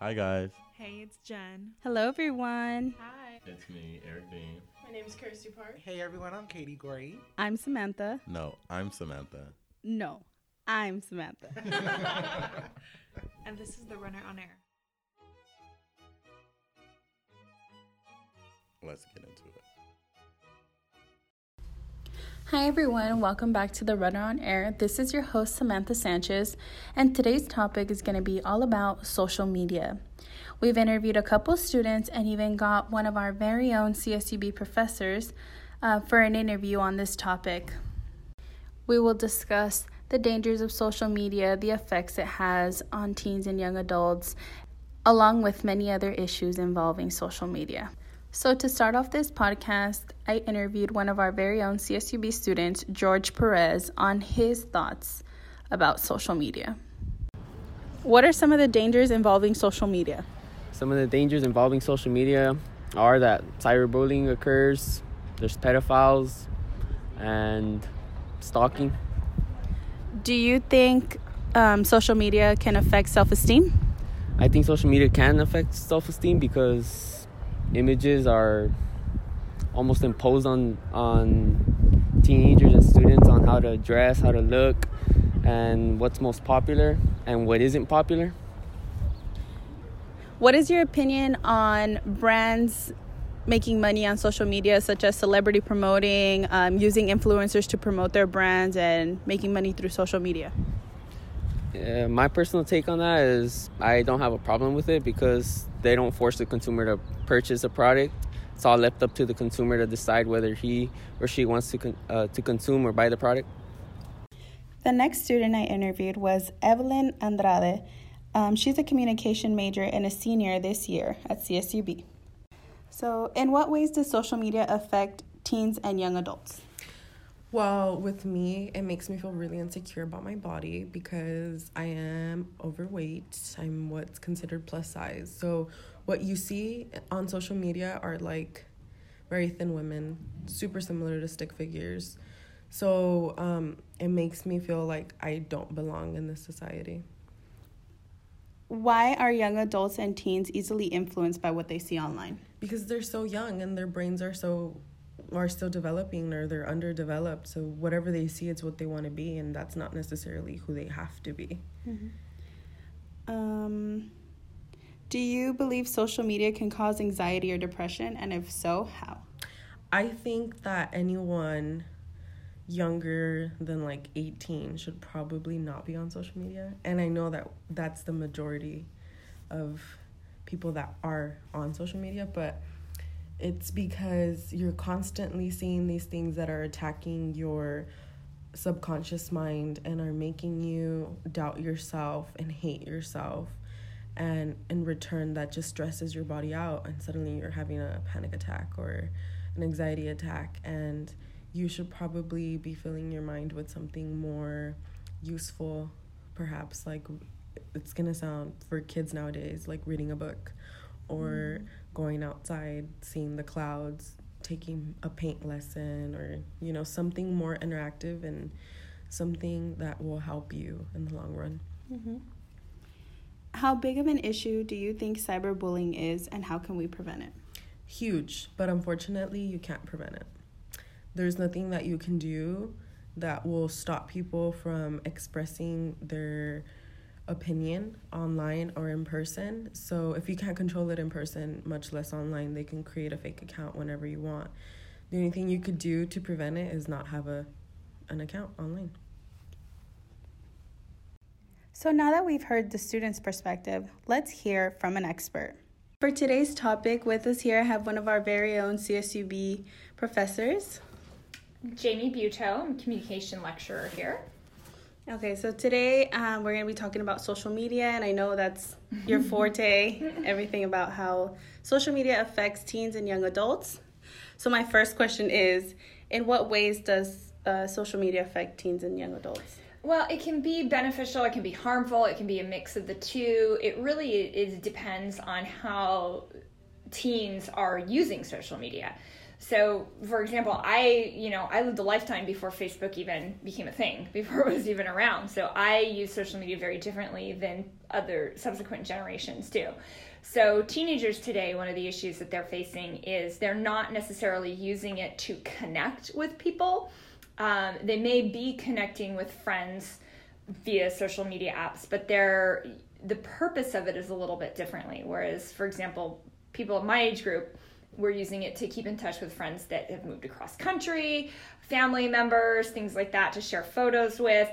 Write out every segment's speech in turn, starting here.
Hi guys. Hey, it's Jen. Hello, everyone. Hi. It's me, Eric Dean. My name is Kirsty Park. Hey everyone, I'm Katie Gray. I'm Samantha. No, I'm Samantha. No, I'm Samantha. And this is the Runner on Air. Let's get into Hi, everyone. Welcome back to the Runner on Air. This is your host, Samantha Sanchez, and today's topic is going to be all about social media. We've interviewed a couple students and even got one of our very own CSUB professors uh, for an interview on this topic. We will discuss the dangers of social media, the effects it has on teens and young adults, along with many other issues involving social media. So, to start off this podcast, I interviewed one of our very own CSUB students, George Perez, on his thoughts about social media. What are some of the dangers involving social media? Some of the dangers involving social media are that cyberbullying occurs, there's pedophiles, and stalking. Do you think um, social media can affect self esteem? I think social media can affect self esteem because images are almost imposed on on teenagers and students on how to dress, how to look, and what's most popular and what isn't popular. What is your opinion on brands making money on social media, such as celebrity promoting, um, using influencers to promote their brands, and making money through social media? My personal take on that is I don't have a problem with it because they don't force the consumer to purchase a product. It's all left up to the consumer to decide whether he or she wants to con- uh, to consume or buy the product. The next student I interviewed was Evelyn Andrade. Um, she's a communication major and a senior this year at CSUB. So, in what ways does social media affect teens and young adults? Well, with me, it makes me feel really insecure about my body because I am overweight. I'm what's considered plus size. So, what you see on social media are like very thin women, super similar to stick figures. So, um, it makes me feel like I don't belong in this society. Why are young adults and teens easily influenced by what they see online? Because they're so young and their brains are so are still developing or they're underdeveloped. So whatever they see, it's what they want to be, and that's not necessarily who they have to be. Um, do you believe social media can cause anxiety or depression? And if so, how? I think that anyone younger than like 18 should probably not be on social media. And I know that that's the majority of people that are on social media, but it's because you're constantly seeing these things that are attacking your subconscious mind and are making you doubt yourself and hate yourself. And in return, that just stresses your body out, and suddenly you're having a panic attack or an anxiety attack. And you should probably be filling your mind with something more useful, perhaps like it's gonna sound for kids nowadays, like reading a book or going outside, seeing the clouds, taking a paint lesson, or you know, something more interactive and something that will help you in the long run. Mm-hmm. How big of an issue do you think cyberbullying is, and how can we prevent it? Huge, but unfortunately, you can't prevent it. There's nothing that you can do that will stop people from expressing their opinion online or in person. So if you can't control it in person, much less online, they can create a fake account whenever you want. The only thing you could do to prevent it is not have a an account online. So, now that we've heard the student's perspective, let's hear from an expert. For today's topic, with us here, I have one of our very own CSUB professors. Jamie Butow, I'm communication lecturer here. Okay, so today um, we're going to be talking about social media, and I know that's your forte, everything about how social media affects teens and young adults. So, my first question is In what ways does uh, social media affect teens and young adults? Well, it can be beneficial, it can be harmful, it can be a mix of the two. It really is depends on how teens are using social media. So, for example, I, you know, I lived a lifetime before Facebook even became a thing, before it was even around. So I use social media very differently than other subsequent generations do. So, teenagers today, one of the issues that they're facing is they're not necessarily using it to connect with people. Um, they may be connecting with friends via social media apps, but they're the purpose of it is a little bit differently. Whereas, for example, people of my age group, we're using it to keep in touch with friends that have moved across country, family members, things like that to share photos with.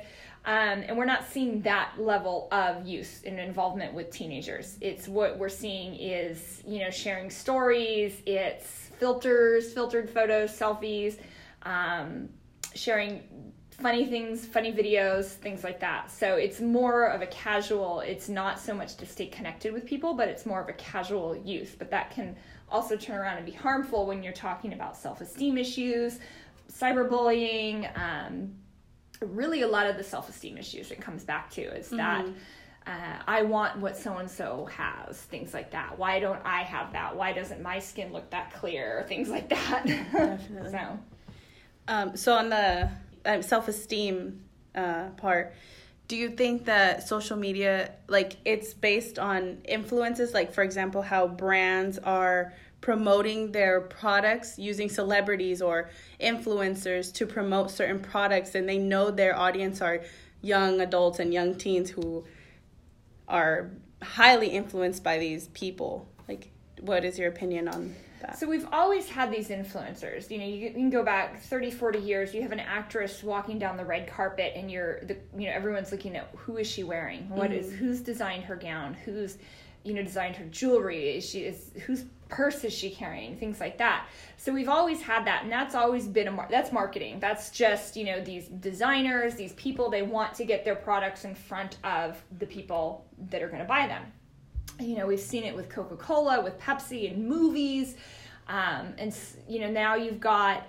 Um, and we're not seeing that level of use and involvement with teenagers. It's what we're seeing is, you know, sharing stories, it's filters, filtered photos, selfies, um, sharing funny things, funny videos, things like that. So it's more of a casual, it's not so much to stay connected with people, but it's more of a casual use. But that can also turn around and be harmful when you're talking about self esteem issues, cyberbullying, um, really a lot of the self esteem issues it comes back to is that. Uh, I want what so and so has, things like that. Why don't I have that? Why doesn't my skin look that clear? Things like that. Definitely. so, Um, so on the uh, self-esteem uh, part, do you think that social media, like, it's based on influences? Like, for example, how brands are promoting their products using celebrities or influencers to promote certain products, and they know their audience are young adults and young teens who are highly influenced by these people. What is your opinion on that? So we've always had these influencers. You know, you, can go back 30, 40 years. You have an actress walking down the red carpet, and you're the you know everyone's looking at who is she wearing? What is mm-hmm. who's designed her gown? Who's you know designed her jewelry? Is she is whose purse is she carrying? Things like that. So we've always had that, and that's always been a mar- that's marketing. That's just you know these designers, these people. They want to get their products in front of the people that are going to buy them you know we've seen it with coca-cola with pepsi in movies um, and you know now you've got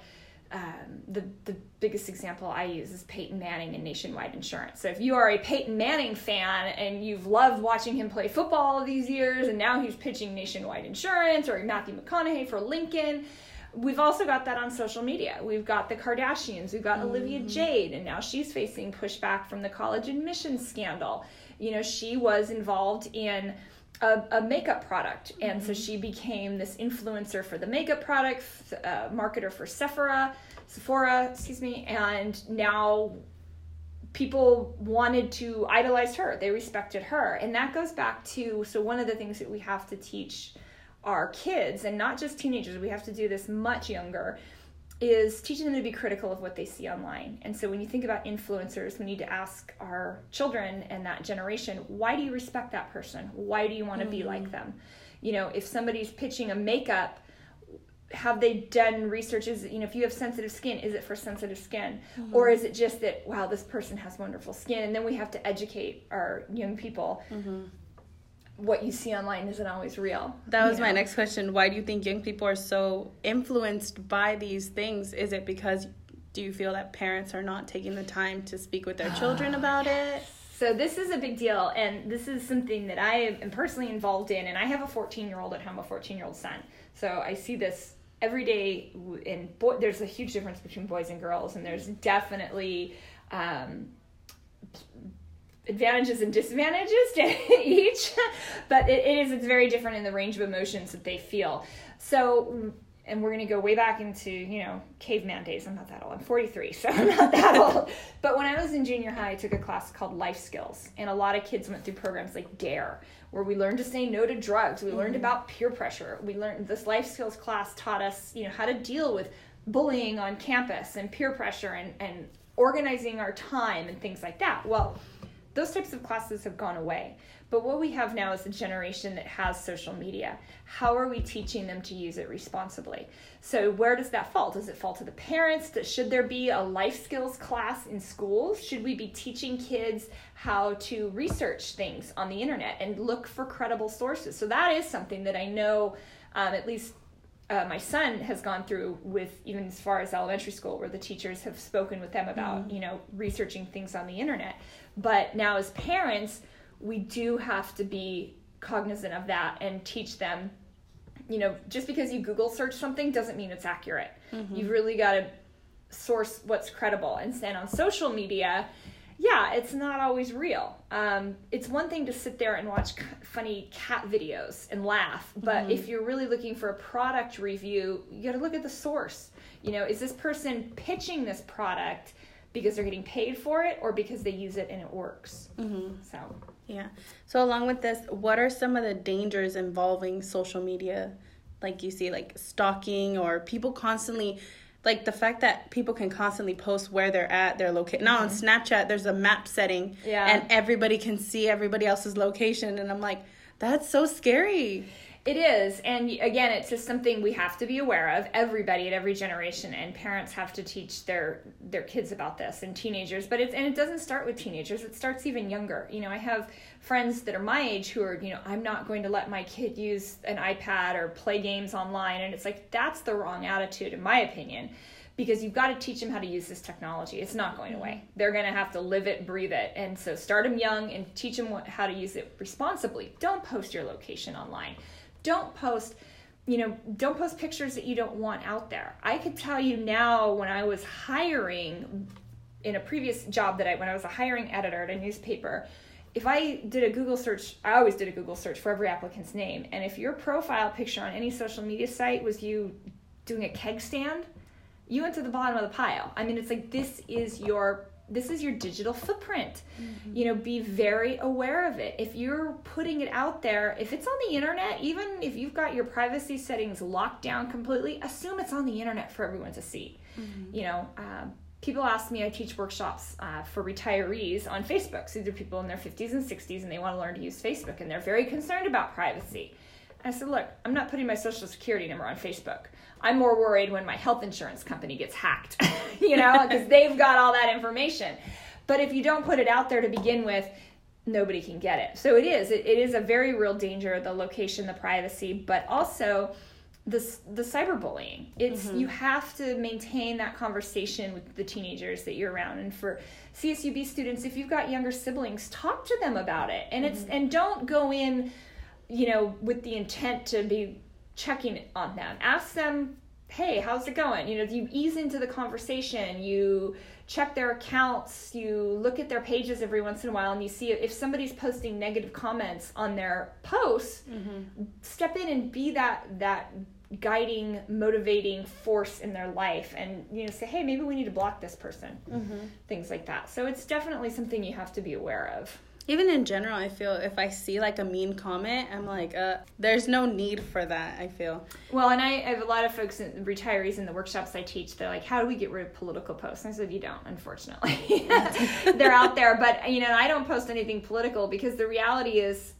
um, the the biggest example I use is Peyton Manning and Nationwide Insurance. So if you are a Peyton Manning fan and you've loved watching him play football all these years, and now he's pitching Nationwide Insurance or Matthew McConaughey for Lincoln, we've also got that on social media. We've got the Kardashians, we've got Olivia Jade, and now she's facing pushback from the college admissions scandal. You know, she was involved in a, a makeup product, and so she became this influencer for the makeup product, uh, marketer for Sephora, Sephora, excuse me, and now people wanted to idolize her. They respected her. And that goes back to so one of the things that we have to teach our kids and not just teenagers, we have to do this much younger is teaching them to be critical of what they see online. And so when you think about influencers, we need to ask our children and that generation, why do you respect that person? Why do you want to be mm-hmm. like them? You know, if somebody's pitching a makeup have they done research is you know if you have sensitive skin is it for sensitive skin mm-hmm. or is it just that wow this person has wonderful skin and then we have to educate our young people mm-hmm. What you see online isn't always real That was my know? next question. Why do you think young people are so influenced by these things? Is it because do you feel that parents are not taking the time to speak with their children about it? So this is a big deal, and this is something that I am personally involved in. And I have a 14 year old at home, a 14 year old son. So I see this every day. In boy, there's a huge difference between boys and girls, and there's definitely um, advantages and disadvantages to each. but it, it is it's very different in the range of emotions that they feel. So. And we're gonna go way back into you know caveman days. I'm not that old. I'm 43, so I'm not that old. But when I was in junior high, I took a class called Life Skills, and a lot of kids went through programs like Dare, where we learned to say no to drugs. We learned mm-hmm. about peer pressure. We learned this life skills class taught us, you know, how to deal with bullying on campus and peer pressure and, and organizing our time and things like that. Well, those types of classes have gone away. But what we have now is a generation that has social media. How are we teaching them to use it responsibly? So, where does that fall? Does it fall to the parents? Should there be a life skills class in schools? Should we be teaching kids how to research things on the internet and look for credible sources? So, that is something that I know, um, at least uh, my son has gone through with even as far as elementary school where the teachers have spoken with them about you know researching things on the internet but now as parents we do have to be cognizant of that and teach them you know, just because you Google search something doesn't mean it's accurate. Mm-hmm. You've really got to source what's credible. And then on social media, yeah, it's not always real. Um, it's one thing to sit there and watch c- funny cat videos and laugh, but Mm-hmm. if you're really looking for a product review, you got to look at the source. You know, is this person pitching this product because they're getting paid for it or because they use it and it works? Mm-hmm. So, Yeah. So along with this, what are some of the dangers involving social media? Like you see, like stalking or people constantly, like the fact that people can constantly post where they're at, their location. Now on mm-hmm. Snapchat, there's a map setting, Yeah. and everybody can see everybody else's location, and I'm like, that's so scary. It is, and again, it's just something we have to be aware of. Everybody at every generation, and parents have to teach their their kids about this, and teenagers. But it's and it doesn't start with teenagers; it starts even younger. You know, I have friends that are my age who are, you know, I'm not going to let my kid use an iPad or play games online, and it's like that's the wrong attitude, in my opinion. Because you've got to teach them how to use this technology. It's not going away. Mm-hmm. They're going to have to live it, breathe it. And so start them young and teach them what, how to use it responsibly. Don't post your location online don't post you know don't post pictures that you don't want out there. I could tell you now when i was hiring in a previous job that i when i was a hiring editor at a newspaper if i did a google search i always did a google search for every applicant's name. And if your profile picture on any social media site was you doing a keg stand you went to the bottom of the pile. I mean it's like this is your this is your digital footprint. You know be very aware of it. If you're putting it out there if it's on the internet even if you've got your privacy settings locked down completely assume it's on the internet for everyone to see. You know um, people ask me i teach workshops uh, for retirees on facebook. So these are people in their 50s and 60s and they want to learn to use facebook and they're very concerned about privacy I said, look, I'm not putting my social security number on Facebook. I'm more worried when my health insurance company gets hacked, you know, because they've got all that information. But if you don't put it out there to begin with, nobody can get it. So it is. It, it is a very real danger, the location, the privacy, but also the, the cyberbullying. It's mm-hmm. you have to maintain that conversation with the teenagers that you're around. And for CSUB students, if you've got younger siblings, talk to them about it. And it's mm-hmm. and don't go in you know, with the intent to be checking on them. Ask them, hey, how's it going? You know, you ease into the conversation, you check their accounts, you look at their pages every once in a while, and you see if somebody's posting negative comments on their posts, mm-hmm. step in and be that that guiding motivating force in their life and you know say hey maybe we need to block this person. Mm-hmm. Things like that. So it's definitely something you have to be aware of Even in general, I feel if I see like a mean comment, I'm like, uh, there's no need for that. I feel. Well, and I, have a lot of folks, in, retirees in the workshops I teach. They're like, "How do we get rid of political posts?" And I said, "You don't, unfortunately. they're out there, but you know, I don't post anything political because the reality is,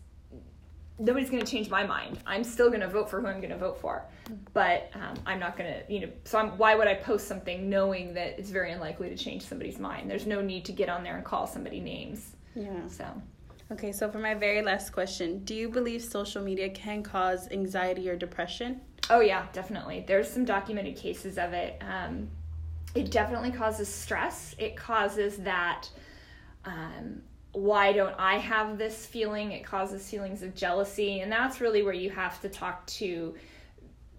nobody's going to change my mind. I'm still going to vote for who I'm going to vote for, but um, I'm not going to, you know. So I'm, why would I post something knowing that it's very unlikely to change somebody's mind? There's no need to get on there and call somebody names. Yeah. So. Okay, so for my very last question, do you believe social media can cause anxiety or depression? Oh yeah, definitely. There's some documented cases of it. Um, it definitely causes stress. It causes that. Um, why don't I have this feeling? It causes feelings of jealousy, and that's really where you have to talk to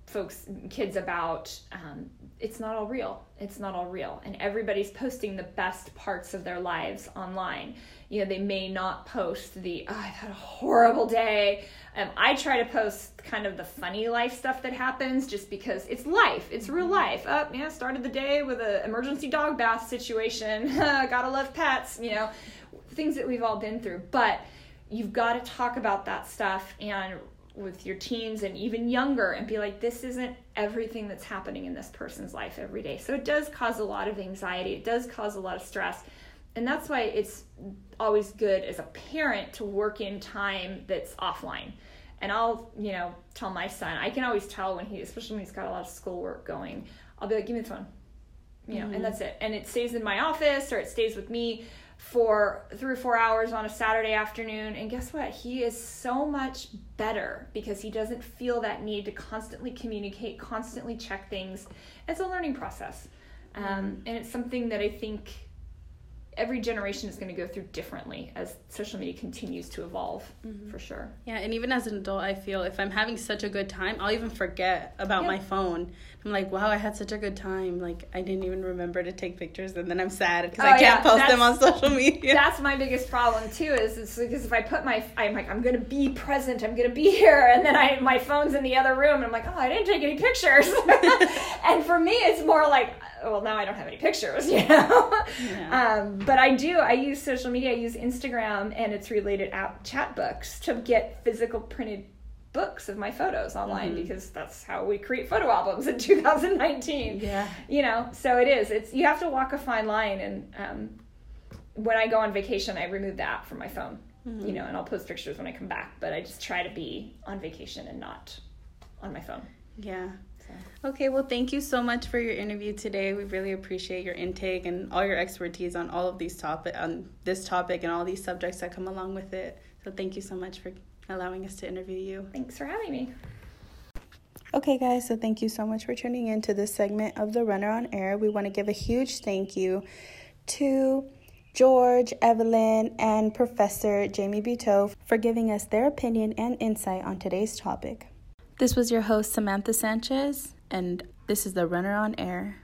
folks, kids about. Um, it's not all real. It's not all real, and everybody's posting the best parts of their lives online. You know, they may not post the oh, I've had a horrible day. Um, I try to post kind of the funny life stuff that happens, just because it's life. It's real life. Up, yeah, started the day with an emergency dog bath situation. Gotta love pets. You know, things that we've all been through. But you've got to talk about that stuff and with your teens and even younger and be like this isn't everything that's happening in this person's life every day. So it does cause a lot of anxiety. It does cause a lot of stress. And that's why it's always good as a parent to work in time that's offline. And i'll you know tell my son i can always tell when he especially when he's got a lot of schoolwork going i'll be like give me the phone. You know and mm-hmm. that's it. And it stays in my office or it stays with me for three or four hours on a Saturday afternoon. And guess what? He is so much better because he doesn't feel that need to constantly communicate, constantly check things. It's a learning process. Um, and it's something that I think every generation is going to go through differently as social media continues to evolve mm-hmm. for sure Yeah, and even as an adult, I feel if I'm having such a good time, I'll even forget about Yeah. my phone. I'm like, wow, I had such a good time. Like, I didn't even remember to take pictures, and then I'm sad because Oh, I can't yeah, post them on social media. that's my biggest problem too is, is because if i put my i'm like i'm gonna be present i'm gonna be here and then i my phone's in the other room and i'm like oh i didn't take any pictures and for me it's more like well now i don't have any pictures you know Yeah. um, but i do i use social media i use instagram and its related app Chatbooks to get physical printed books of my photos online because that's how we create photo albums in 2019 Yeah. you know so it is it's you have to walk a fine line and um, when i go on vacation i remove the app from my phone you know and i'll post pictures when i come back but i just try to be on vacation and not on my phone Yeah. Okay, well, thank you so much for your interview today. We really appreciate your intake and all your expertise on all of these topic on this topic and all these subjects that come along with it. So, thank you so much for allowing us to interview you. thanks for having me Okay, guys, so thank you so much for tuning in to this segment of the Runner on Air. We want to give a huge thank you to George, Evelyn, and Professor Jamie Butow for giving us their opinion and insight on today's topic. This was your host, Samantha Sanchez, and this is the Runner on Air.